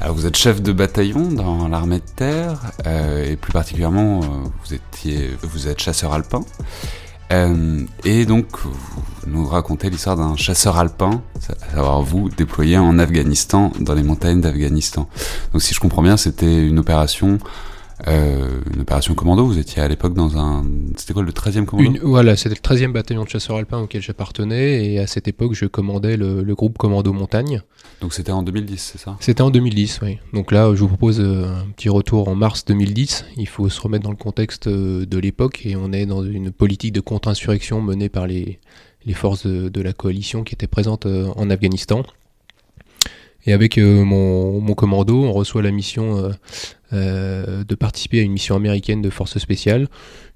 Alors vous êtes chef de bataillon dans l'armée de terre euh, et plus particulièrement euh, vous étiez vous êtes chasseur alpin. Euh, et donc, vous nous racontez l'histoire d'un chasseur alpin, à savoir vous, déployé en Afghanistan, dans les montagnes d'Afghanistan. Donc, si je comprends bien, c'était une opération euh, une opération commando, vous étiez à l'époque dans un... C'était quoi le 13e commando Voilà, c'était le 13e bataillon de chasseurs alpins auquel j'appartenais, et à cette époque, je commandais le, groupe Commando Montagne. Donc c'était en 2010, c'est ça? C'était en 2010, oui. Donc là, je vous propose euh, un petit retour en mars 2010. Il faut se remettre dans le contexte euh, de l'époque, et on est dans une politique de contre-insurrection menée par les, les forces de, de, la coalition qui étaient présentes en Afghanistan. Et avec euh, mon, mon, commando, on reçoit la mission euh, euh, de participer à une mission américaine de force spéciale,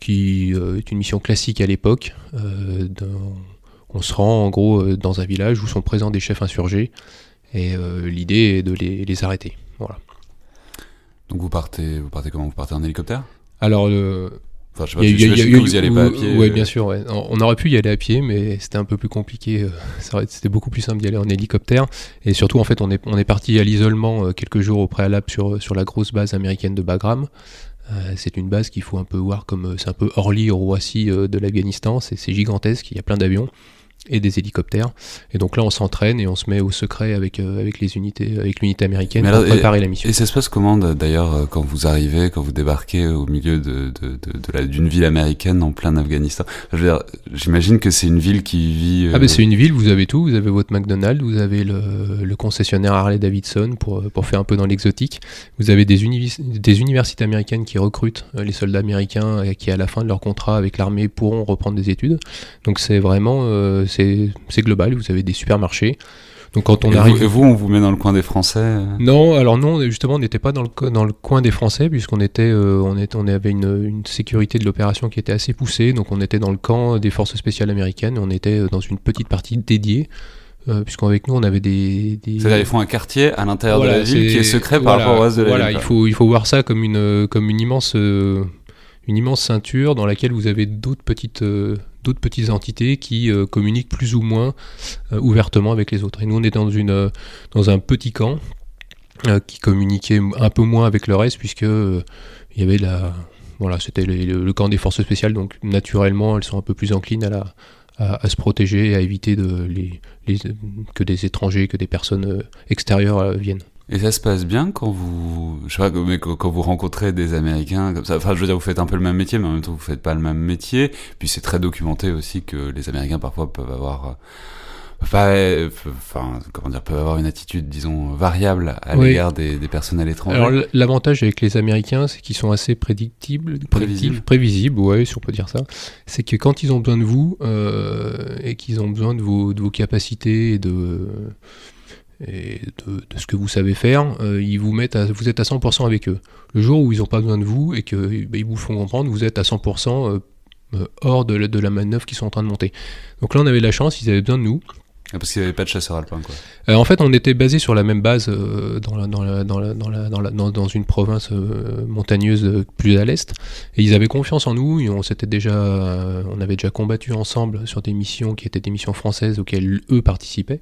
qui est une mission classique à l'époque. on se rend en gros dans un village où sont présents des chefs insurgés, et l'idée est de les, les, arrêter. Voilà. Donc vous partez, vous partez comment? Vous partez en hélicoptère? Alors Enfin, je sais pas, y que vous y allez pas à pied. Oui, bien sûr. On aurait pu y aller à pied, mais c'était un peu plus compliqué. Euh, c'était beaucoup plus simple d'y aller en hélicoptère. Et surtout, en fait, on est, on est parti à l'isolement euh, quelques jours au préalable sur, sur la grosse base américaine de Bagram. Euh, c'est une base qu'il faut un peu voir comme c'est un peu Orly, Roissy de l'Afghanistan. C'est gigantesque, il y a plein d'avions et des hélicoptères. Et donc là, on s'entraîne et on se met au secret avec, euh, avec les unités, avec l'unité américaine pour préparer la mission. Et ça se passe comment d'ailleurs euh, quand vous arrivez, quand vous débarquez au milieu de, de, de, d'une ville américaine en plein Afghanistan? J'imagine que c'est une ville qui vit. Euh, ah ben c'est une ville, vous avez tout, vous avez votre McDonald's, vous avez le, le concessionnaire Harley Davidson pour, pour faire un peu dans l'exotique. Vous avez des, des universités américaines qui recrutent les soldats américains et qui à la fin de leur contrat avec l'armée pourront reprendre des études. Donc c'est vraiment c'est global, vous avez des supermarchés. Donc quand on et arrive... Vous, et vous, on vous met dans le coin des Français euh Non, alors non, justement, on n'était pas dans le, dans le coin des Français, puisqu'on était, euh, on, est, on avait une, une sécurité de l'opération qui était assez poussée, donc on était dans le camp des forces spéciales américaines, on était euh, dans une petite partie dédiée. Euh, puisqu'avec nous on avait des, des... c'est-à-dire ils font un quartier à l'intérieur de la ville qui est secret par rapport au reste de la voilà, il faut il faut voir ça comme une comme une immense une immense ceinture dans laquelle vous avez d'autres petites d'autres petites entités qui euh, communiquent plus ou moins euh, ouvertement avec les autres. Et nous, on est dans, une, euh, dans un petit camp qui communiquait un peu moins avec le reste, puisque il y avait la, voilà, c'était le, camp des forces spéciales, donc naturellement, elles sont un peu plus enclines à, la, à, se protéger à éviter de, les, que des étrangers, que des personnes extérieures viennent. Et ça se passe bien quand vous, je sais pas, mais quand vous rencontrez des Américains comme ça. Enfin, je veux dire, vous faites un peu le même métier, mais en même temps, vous faites pas le même métier. Puis c'est très documenté aussi que les Américains parfois peuvent avoir, pas, enfin, comment dire, peuvent avoir une attitude, disons, variable à l'égard des, des personnels étrangers. Alors l'avantage avec les Américains, c'est qu'ils sont assez prédictibles, prévisibles, prévisibles, ouais, si on peut dire ça. C'est que quand ils ont besoin de vous euh, et qu'ils ont besoin de vos, de vos capacités et de et de, ce que vous savez faire, euh, ils vous mettent vous êtes à 100% avec eux. Le jour où ils n'ont pas besoin de vous et qu'ils bah, vous font comprendre, vous êtes à 100% euh, hors de, de la manœuvre qu'ils sont en train de monter. Donc là, on avait de la chance, ils avaient besoin de nous. Ah, parce qu'il n'y avait pas de chasseurs alpins, quoi. Euh, en fait, on était basé sur la même base euh, dans, la, dans, la, dans, la, dans, la, dans, dans, une province euh, montagneuse plus à l'est. Et ils avaient confiance en nous. Et on, s'était déjà, on avait déjà combattu ensemble sur des missions qui étaient des missions françaises auxquelles eux participaient.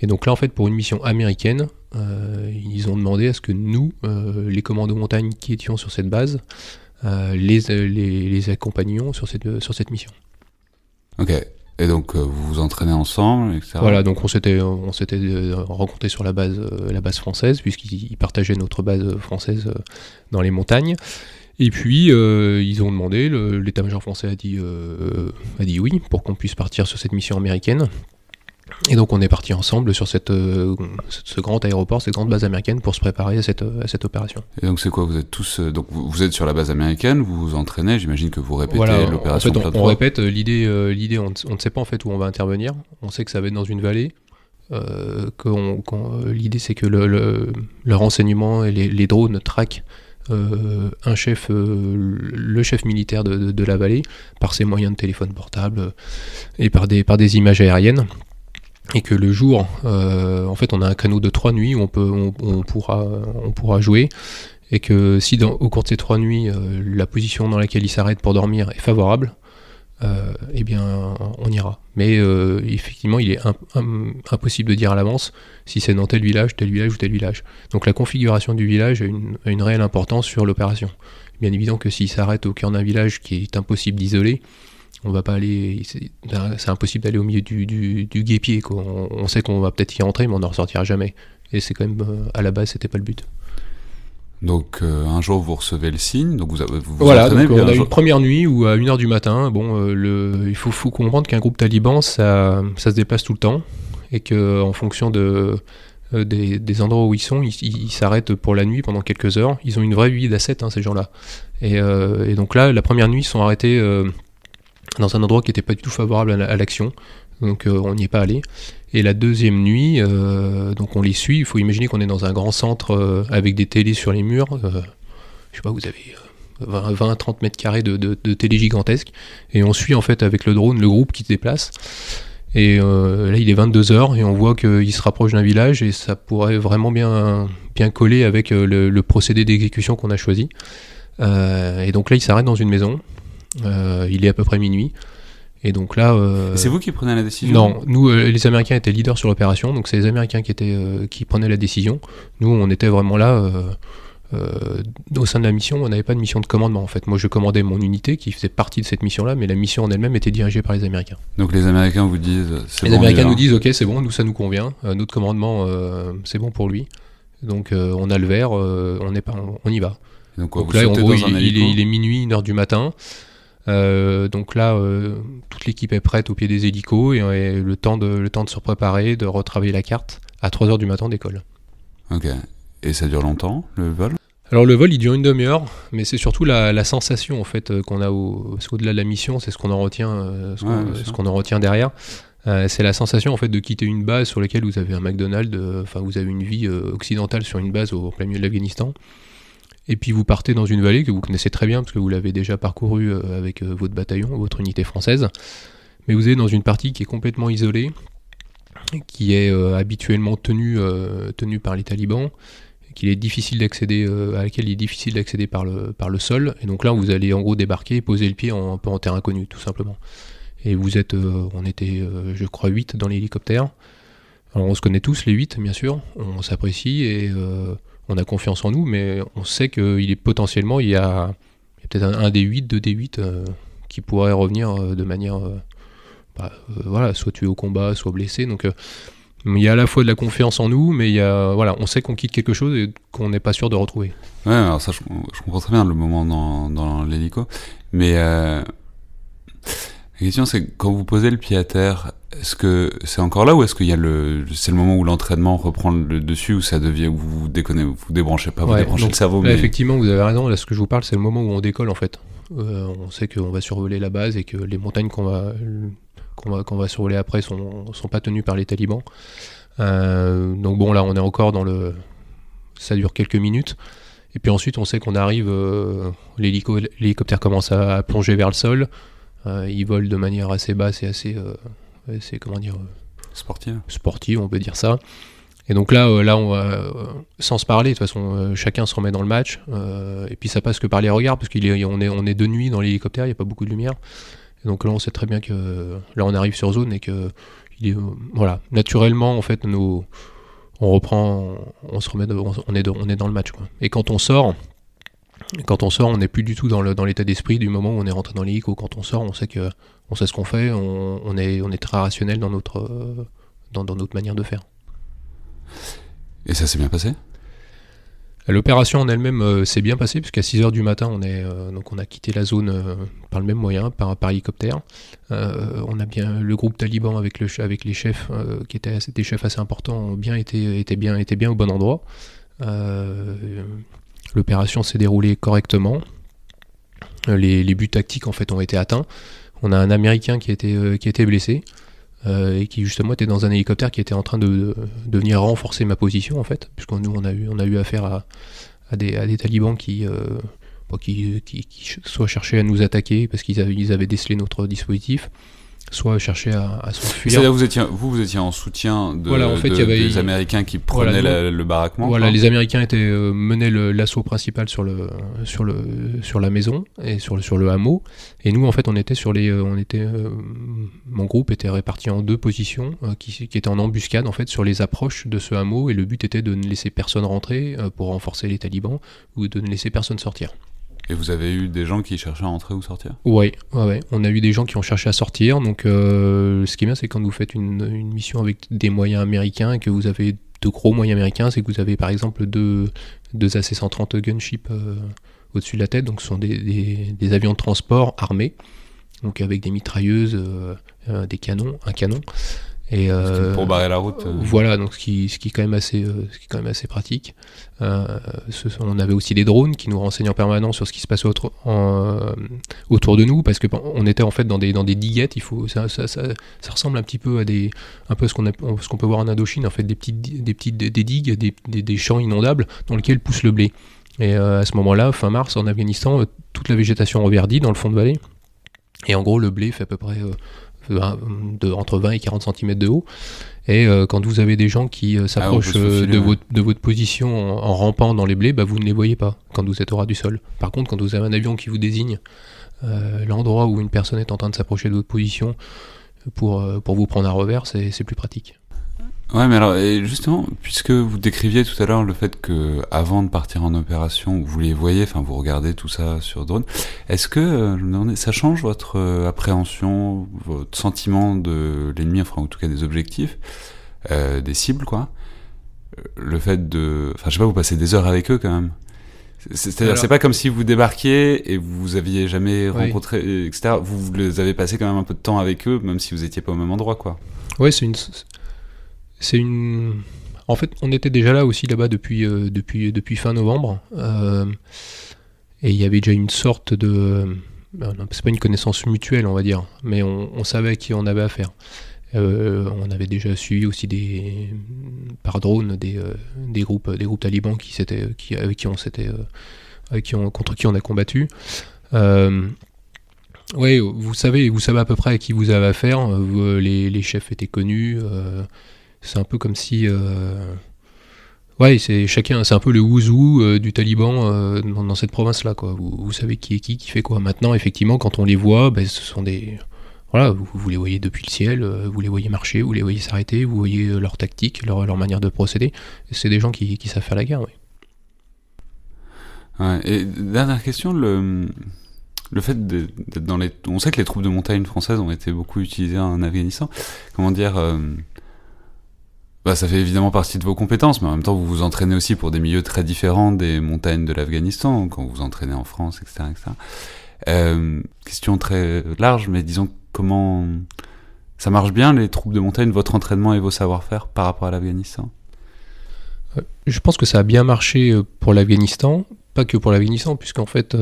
Et donc là, en fait, pour une mission américaine, ils ont demandé à ce que nous, les commandos montagne qui étions sur cette base, les, les, les accompagnions sur cette, sur cette mission. Ok. Et donc vous vous entraînez ensemble, etc. Voilà, donc on s'était on s'était rencontrés sur la base la base française puisqu'ils partageaient notre base française dans les montagnes. Et puis, ils ont demandé, l'état-major français a dit, a dit oui, pour qu'on puisse partir sur cette mission américaine. Et donc on est parti ensemble sur cette, euh, ce grand aéroport, cette grande base américaine pour se préparer à cette, à cette opération. Et donc c'est quoi? Vous êtes tous euh, donc vous êtes sur la base américaine, vous vous entraînez, j'imagine que vous répétez l'opération. En fait, on, répète euh, l'idée. l'idée, on, ne sait pas en fait où on va intervenir. On sait que ça va être dans une vallée. l'idée c'est que le, le, renseignement et les, les drones traquent un chef, le chef militaire de, de, la vallée par ses moyens de téléphone portable et par des, par des images aériennes et que le jour, euh, en fait, on a un canot de trois nuits où on, peut, on, pourra, on pourra jouer, et que si dans, au cours de ces trois nuits, euh, la position dans laquelle il s'arrête pour dormir est favorable, euh, eh bien, on ira. Mais effectivement, il est impossible de dire à l'avance si c'est dans tel village, tel village ou tel village. Donc la configuration du village a une, a une réelle importance sur l'opération. Bien évident que s'il s'arrête au cœur d'un village qui est impossible d'isoler, on va pas aller. C'est impossible d'aller au milieu du, du, guépier. On, sait qu'on va peut-être y rentrer, mais on n'en ressortira jamais. Et c'est quand même euh, à la base, c'était pas le but. Donc euh, un jour vous recevez le signe, donc vous, vous, voilà, donc on a une première nuit où à 1h du matin, bon, euh, le, il faut, faut comprendre qu'un groupe taliban ça, ça se déplace tout le temps et que en fonction de des, des, endroits où ils sont, ils s'arrêtent pour la nuit pendant quelques heures. Ils ont une vraie vie d'asset hein, ces gens-là. Et, et, donc là, la première nuit, ils sont arrêtés dans un endroit qui n'était pas du tout favorable à l'action. Donc euh, on n'y est pas allé. Et la deuxième nuit, euh, donc on les suit. Il faut imaginer qu'on est dans un grand centre euh, avec des télés sur les murs. je sais pas, vous avez 20-30 mètres carrés de, de, télé gigantesques. Et on suit en fait avec le drone le groupe qui se déplace. Et là, il est 22h et on voit qu'il se rapproche d'un village et ça pourrait vraiment bien, coller avec le procédé d'exécution qu'on a choisi. et donc là, il s'arrête dans une maison. Euh, il est à peu près minuit. Et donc là. Euh, c'est vous qui prenez la décision Non, nous, euh, les Américains étaient leaders sur l'opération, donc c'est les Américains qui, étaient, qui prenaient la décision. Nous, on était vraiment là. au sein de la mission, on n'avait pas de mission de commandement en fait. Moi, je commandais mon unité qui faisait partie de cette mission-là, mais la mission en elle-même était dirigée par les Américains. Donc les Américains vous disent. Les Américains nous disent, ok, c'est bon, nous ça nous convient. notre commandement, c'est bon pour lui. Donc on a le verre, on, est pas, on y va. Donc, là, en gros, il, il, est, il, est, minuit, une heure du matin. Euh, donc là, euh, toute l'équipe est prête au pied des hélicos et, le, temps de, le temps de se préparer, de retravailler la carte à 3h du matin d'école. Ok. Et ça dure longtemps, le vol? Alors le vol il dure une demi-heure, mais c'est surtout la, sensation en fait euh, qu'on a au, au-delà de la mission, c'est ce qu'on en retient, ce, qu'on, en retient derrière. c'est la sensation en fait de quitter une base sur laquelle vous avez un McDonald's, enfin vous avez une vie occidentale sur une base au plein milieu de l'Afghanistan, et puis vous partez dans une vallée que vous connaissez très bien parce que vous l'avez déjà parcourue euh, avec euh, votre bataillon, votre unité française. Mais vous êtes dans une partie qui est complètement isolée, qui est euh, habituellement tenue, tenue par les talibans, qu'il est difficile d'accéder, à laquelle il est difficile d'accéder par le, par le sol. Et donc là, vous allez en gros débarquer et poser le pied en, un peu en terrain inconnu, tout simplement. Et vous êtes, on était, je crois, 8 dans l'hélicoptère. Alors on se connaît tous, les 8, bien sûr, on s'apprécie et on a confiance en nous, mais on sait qu'il est potentiellement, il y a, peut-être un, des 8, deux des 8 euh, qui pourrait revenir euh, de manière, euh, bah, voilà, soit tué au combat, soit blessé. Donc il y a à la fois de la confiance en nous, mais il y a, voilà, on sait qu'on quitte quelque chose et qu'on n'est pas sûr de retrouver. Ouais, alors ça, je, comprends très bien le moment dans, dans l'hélico, mais la question, c'est quand vous posez le pied à terre, est-ce que c'est encore là ou est-ce qu'il y a le, c'est le moment où l'entraînement reprend le dessus ou ça devient, où vous déconnez, vous débranchez pas, vous débranchez le cerveau. mais... Effectivement, vous avez raison. Là, ce que je vous parle, c'est le moment où on décolle en fait. Euh, on sait qu'on va survoler la base et que les montagnes qu'on va, qu'on va, qu'on va survoler après sont, sont pas tenues par les talibans. Euh, donc bon, là, on est encore dans le, ça dure quelques minutes. Et puis ensuite, on sait qu'on arrive, euh, l'hélicoptère commence à plonger vers le sol. Euh, ils volent de manière assez basse et assez, euh, comment dire, euh, sportive. Sportive, on peut dire ça. Et donc là, là, on va, sans se parler, de toute façon, chacun se remet dans le match. et puis ça passe que par les regards, parce qu'on est, on est, on est de nuit dans l'hélicoptère, il n'y a pas beaucoup de lumière. Et donc là, on sait très bien que là, on arrive sur zone et que il est, voilà, naturellement, en fait, nous, on reprend, on se remet, on, est, on est dans le match. Quoi. Et quand on sort, Quand on sort, on n'est plus du tout dans l'état d'esprit du moment où on est rentré dans l'IC, ou quand on sort, on sait que on sait ce qu'on fait, on, est, on est très rationnel dans notre, dans, dans notre manière de faire. Et ça s'est bien passé? L'opération en elle-même euh, s'est bien passée puisqu'à 6h du matin on, est, euh, donc on a quitté la zone euh, par le même moyen, par, par hélicoptère. on a bien le groupe taliban avec, le, avec les chefs qui étaient des chefs assez importants ont bien été, bien, bien au bon endroit. L'opération s'est déroulée correctement. Les, les, buts tactiques en fait ont été atteints. On a un Américain qui a été blessé. Euh, et qui justement était dans un hélicoptère qui était en train de, venir renforcer ma position en fait, puisque nous on a eu, affaire à, des, talibans qui, euh, cherchaient à nous attaquer parce qu'ils avaient, ils avaient décelé notre dispositif, soit chercher à, à s'enfuir. C'est-à-dire vous étiez, vous, vous étiez en soutien de, voilà, en fait, y avait, des Américains qui prenaient le baraquement Voilà, les Américains étaient euh, menaient l'assaut principal sur le sur le sur la maison et sur le sur le hameau, et nous en fait on était sur les euh, on était euh, mon groupe était réparti en deux positions qui, qui étaient en embuscade en fait sur les approches de ce hameau, et le but était de ne laisser personne rentrer pour renforcer les talibans ou de ne laisser personne sortir. Et vous avez eu des gens qui cherchaient à entrer ou sortir? Oui, ouais, on a eu des gens qui ont cherché à sortir. Donc, euh, ce qui est bien, c'est quand vous faites une, mission avec des moyens américains et que vous avez de gros moyens américains, c'est que vous avez par exemple deux, deux AC-130 gunship euh, au-dessus de la tête. Donc, ce sont des, avions de transport armés, donc avec des mitrailleuses, euh, des canons, un canon. Et euh, pour barrer la route. Euh. Voilà, donc ce qui, ce qui est quand même assez, euh, ce qui est quand même assez pratique. Ce on avait aussi des drones qui nous renseignent en permanence sur ce qui se passe autour, autour de nous, parce que on était en fait dans des dans des diguettes. Il faut, ça, ça, ça, ça ressemble un petit peu à des, un peu ce qu'on ce qu'on peut voir en Indochine, en fait, des petites des petites des, digues, des, des, des, champs inondables dans lesquels pousse le blé. Et à ce moment-là, fin mars, en Afghanistan, toute la végétation reverdit dans le fond de vallée. Et en gros, le blé fait à peu près de, entre 20 et 40 cm de haut. Et euh, quand vous avez des gens qui euh, ah, s'approchent euh, de, votre, de votre position en, rampant dans les blés, bah, vous ne les voyez pas quand vous êtes au ras du sol. Par contre, quand vous avez un avion qui vous désigne l'endroit où une personne est en train de s'approcher de votre position pour, pour vous prendre à revers, c'est plus pratique. Ouais, mais alors, justement, puisque vous décriviez tout à l'heure le fait que avant de partir en opération, vous les voyez, enfin, vous regardez tout ça sur drone, est-ce que euh, ça change votre euh, appréhension, votre sentiment de l'ennemi, enfin, en tout cas des objectifs, euh, des cibles, quoi Le fait de. Enfin, je sais pas, vous passez des heures avec eux quand même. C'est-à-dire, c'est pas comme si vous débarquiez et vous aviez jamais rencontré, etc. Vous, vous avez passé quand même un peu de temps avec eux, même si vous étiez pas au même endroit, quoi. Ouais, c'est une c'est une. En fait, on était déjà là aussi là-bas depuis, euh, fin novembre. Euh, et il y avait déjà une sorte de. Euh, c'est pas une connaissance mutuelle, on va dire, mais on, savait à qui on avait affaire. on avait déjà suivi aussi des, par drone des, groupes, des groupes talibans qui, qui, avec qui qui on, contre qui on a combattu. oui, vous savez, vous savez à peu près à qui vous avez affaire. Les chefs étaient connus c'est un peu comme si. Euh, ouais, c'est chacun, c'est un peu le ouzou euh, du Taliban euh, dans, cette province-là, quoi. Vous, savez qui est qui, qui fait quoi. Maintenant, effectivement, quand on les voit, ben, ce sont des. Voilà, vous, les voyez depuis le ciel, vous les voyez marcher, vous les voyez s'arrêter, vous voyez leur tactique, leur, leur manière de procéder. C'est des gens qui, qui, savent faire la guerre, oui. Et dernière question, le, le fait d'être dans les. On sait que les troupes de montagne françaises ont été beaucoup utilisées en Afghanistan. Comment dire bah, ça fait évidemment partie de vos compétences, mais en même temps, vous vous entraînez aussi pour des milieux très différents des montagnes de l'Afghanistan, quand vous vous entraînez en France, etc. Euh, question très large, mais disons comment ça marche bien les troupes de montagne, votre entraînement et vos savoir-faire par rapport à l'Afghanistan? Euh, Je pense que ça a bien marché euh, pour l'Afghanistan, pas que pour l'Afghanistan, puisqu'en fait,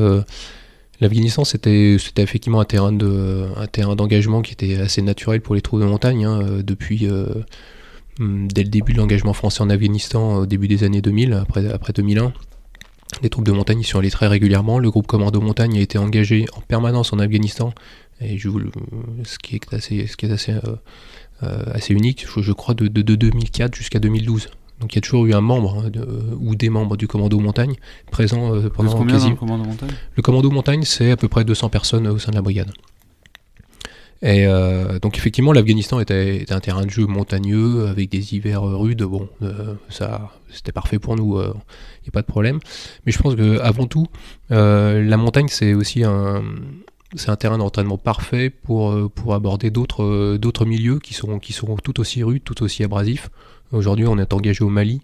l'Afghanistan c'était effectivement un terrain d'engagement qui était assez naturel pour les troupes de montagne hein, depuis dès le début de l'engagement français en Afghanistan au début des années 2000, après, après 2001. Les troupes de montagne y sont allées très régulièrement. Le groupe Commando Montagne a été engagé en permanence en Afghanistan. Et je, ce qui est assez, ce qui est assez, euh, euh, assez unique, je, crois, de, de, 2004 jusqu'à 2012. Donc il y a toujours eu un membre hein, ou des membres du Commando Montagne présents euh, pendant quasi... le Commando Montagne? Le Commando Montagne, c'est à peu près 200 personnes au sein de la brigade. Et euh, donc effectivement, l'Afghanistan était, un terrain de jeu montagneux avec des hivers rudes. Bon, euh, ça, c'était parfait pour nous, il euh, n'y a pas de problème. Mais je pense que avant tout, la montagne c'est aussi un, c'est un terrain d'entraînement parfait pour, pour aborder d'autres, d'autres milieux qui sont, qui tout aussi rudes, tout aussi abrasifs. Aujourd'hui, on est engagé au Mali.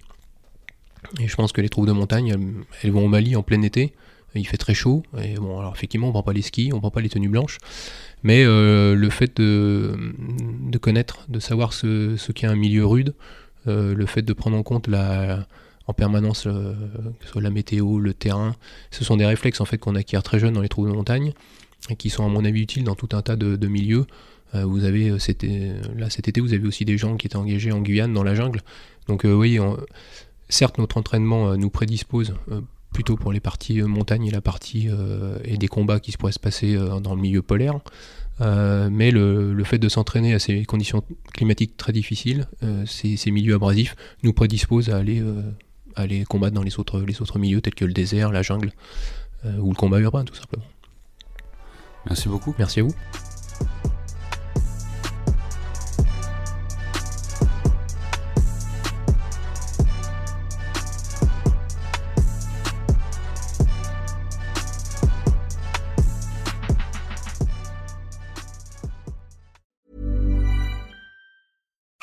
Et je pense que les troupes de montagne, elles vont au Mali en plein été il fait très chaud. Et bon, alors effectivement, on prend pas les skis, on prend pas les tenues blanches, mais euh, le fait de, connaître, de savoir ce, qu'est un milieu rude, euh, le fait de prendre en compte en permanence euh, que ce soit la météo, le terrain, ce sont des réflexes en fait qu'on acquiert très jeune dans les troupes de montagne et qui sont à mon avis utiles dans tout un tas de, milieux. vous avez là cet été, vous avez aussi des gens qui étaient engagés en Guyane dans la jungle. Donc oui, certes notre entraînement nous prédispose plutôt pour les parties euh, montagne et la partie euh, et des combats qui se pourraient se passer euh, dans le milieu polaire. mais le, fait de s'entraîner à ces conditions climatiques très difficiles, ces, milieux abrasifs, nous prédisposent à aller, aller combattre dans les autres, les autres milieux tels que le désert, la jungle ou le combat urbain tout simplement. Merci beaucoup. Merci à vous.